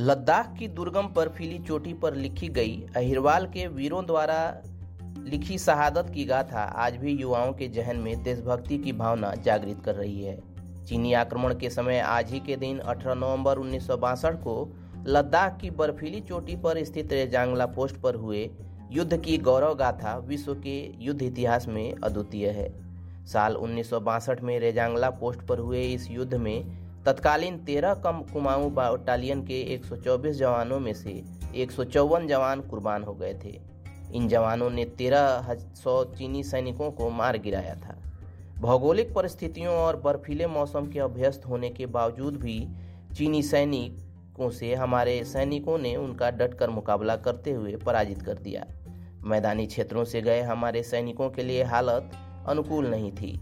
लद्दाख की दुर्गम बर्फीली चोटी पर लिखी गई अहिरवाल के वीरों द्वारा लिखी शहादत की गाथा आज भी युवाओं के जहन में देशभक्ति की भावना जागृत कर रही है। चीनी आक्रमण के समय आज ही के दिन 18 नवंबर उन्नीस सौ बासठ को लद्दाख की बर्फीली चोटी पर स्थित रेजांगला पोस्ट पर हुए युद्ध की गौरव गाथा विश्व के युद्ध इतिहास में अद्वितीय है। साल उन्नीस सौ बासठ में रेजांगला पोस्ट पर हुए इस युद्ध में तत्कालीन तेरह कम कुमाऊं बटालियन के 124 जवानों में से एक सौ चौवन जवान कुर्बान हो गए थे। इन जवानों ने तेरह सौ चीनी सैनिकों को मार गिराया था। भौगोलिक परिस्थितियों और बर्फीले मौसम के अभ्यस्त होने के बावजूद भी चीनी सैनिकों से हमारे सैनिकों ने उनका डटकर मुकाबला करते हुए पराजित कर दिया। मैदानी क्षेत्रों से गए हमारे सैनिकों के लिए हालत अनुकूल नहीं थी।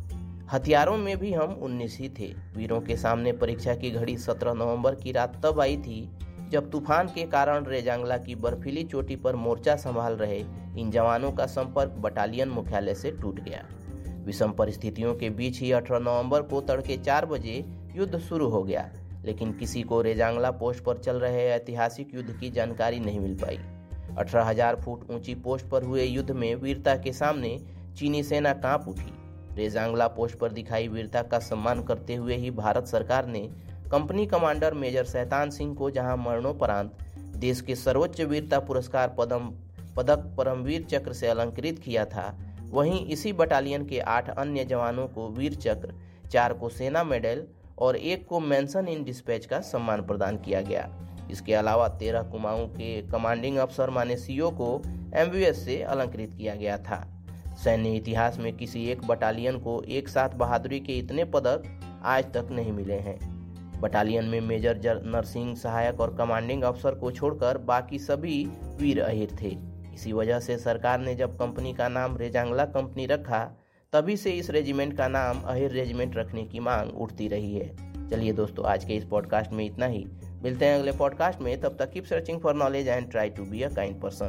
हथियारों में भी हम उन्नीस ही थे। वीरों के सामने परीक्षा की घड़ी 17 नवंबर की रात तब आई थी, जब तूफ़ान के कारण रेजांगला की बर्फीली चोटी पर मोर्चा संभाल रहे इन जवानों का संपर्क बटालियन मुख्यालय से टूट गया। विषम परिस्थितियों के बीच ही 18 नवंबर को तड़के चार बजे युद्ध शुरू हो गया, लेकिन किसी को रेजांगला पोस्ट पर चल रहे ऐतिहासिक युद्ध की जानकारी नहीं मिल पाई। अठारह हज़ार फुट ऊँची पोस्ट पर हुए युद्ध में वीरता के सामने चीनी सेना काँप उठी। रेजांगला पोस्ट पर दिखाई वीरता का सम्मान करते हुए ही भारत सरकार ने company commander major Shaitan Singh को जहाँ मरणोपरांत देश के सर्वोच्च वीरता पुरस्कार पदम, पदक परमवीर चक्र से अलंकृत किया था, वहीं इसी बटालियन के आठ अन्य जवानों को वीर चक्र, चार को सेना मेडल और एक को मेंशन इन डिस्पैच का सम्मान प्रदान किया गया। इसके अलावा तेरह कुमाऊं के कमांडिंग अफसर माने सीओ को एमवीएस से अलंकृत किया गया था। सैन्य इतिहास में किसी एक बटालियन को एक साथ बहादुरी के इतने पदक आज तक नहीं मिले हैं। बटालियन में मेजर जनरल सिंह सहायक और कमांडिंग अफसर को छोड़कर बाकी सभी वीर अहिर थे। इसी वजह से सरकार ने जब कंपनी का नाम रेजांगला कंपनी रखा, तभी से इस रेजिमेंट का नाम अहिर रेजिमेंट रखने की मांग उठती रही है। चलिए दोस्तों, आज के इस पॉडकास्ट में इतना ही। मिलते हैं अगले पॉडकास्ट में। तब तक keep searching for knowledge and try to be a kind person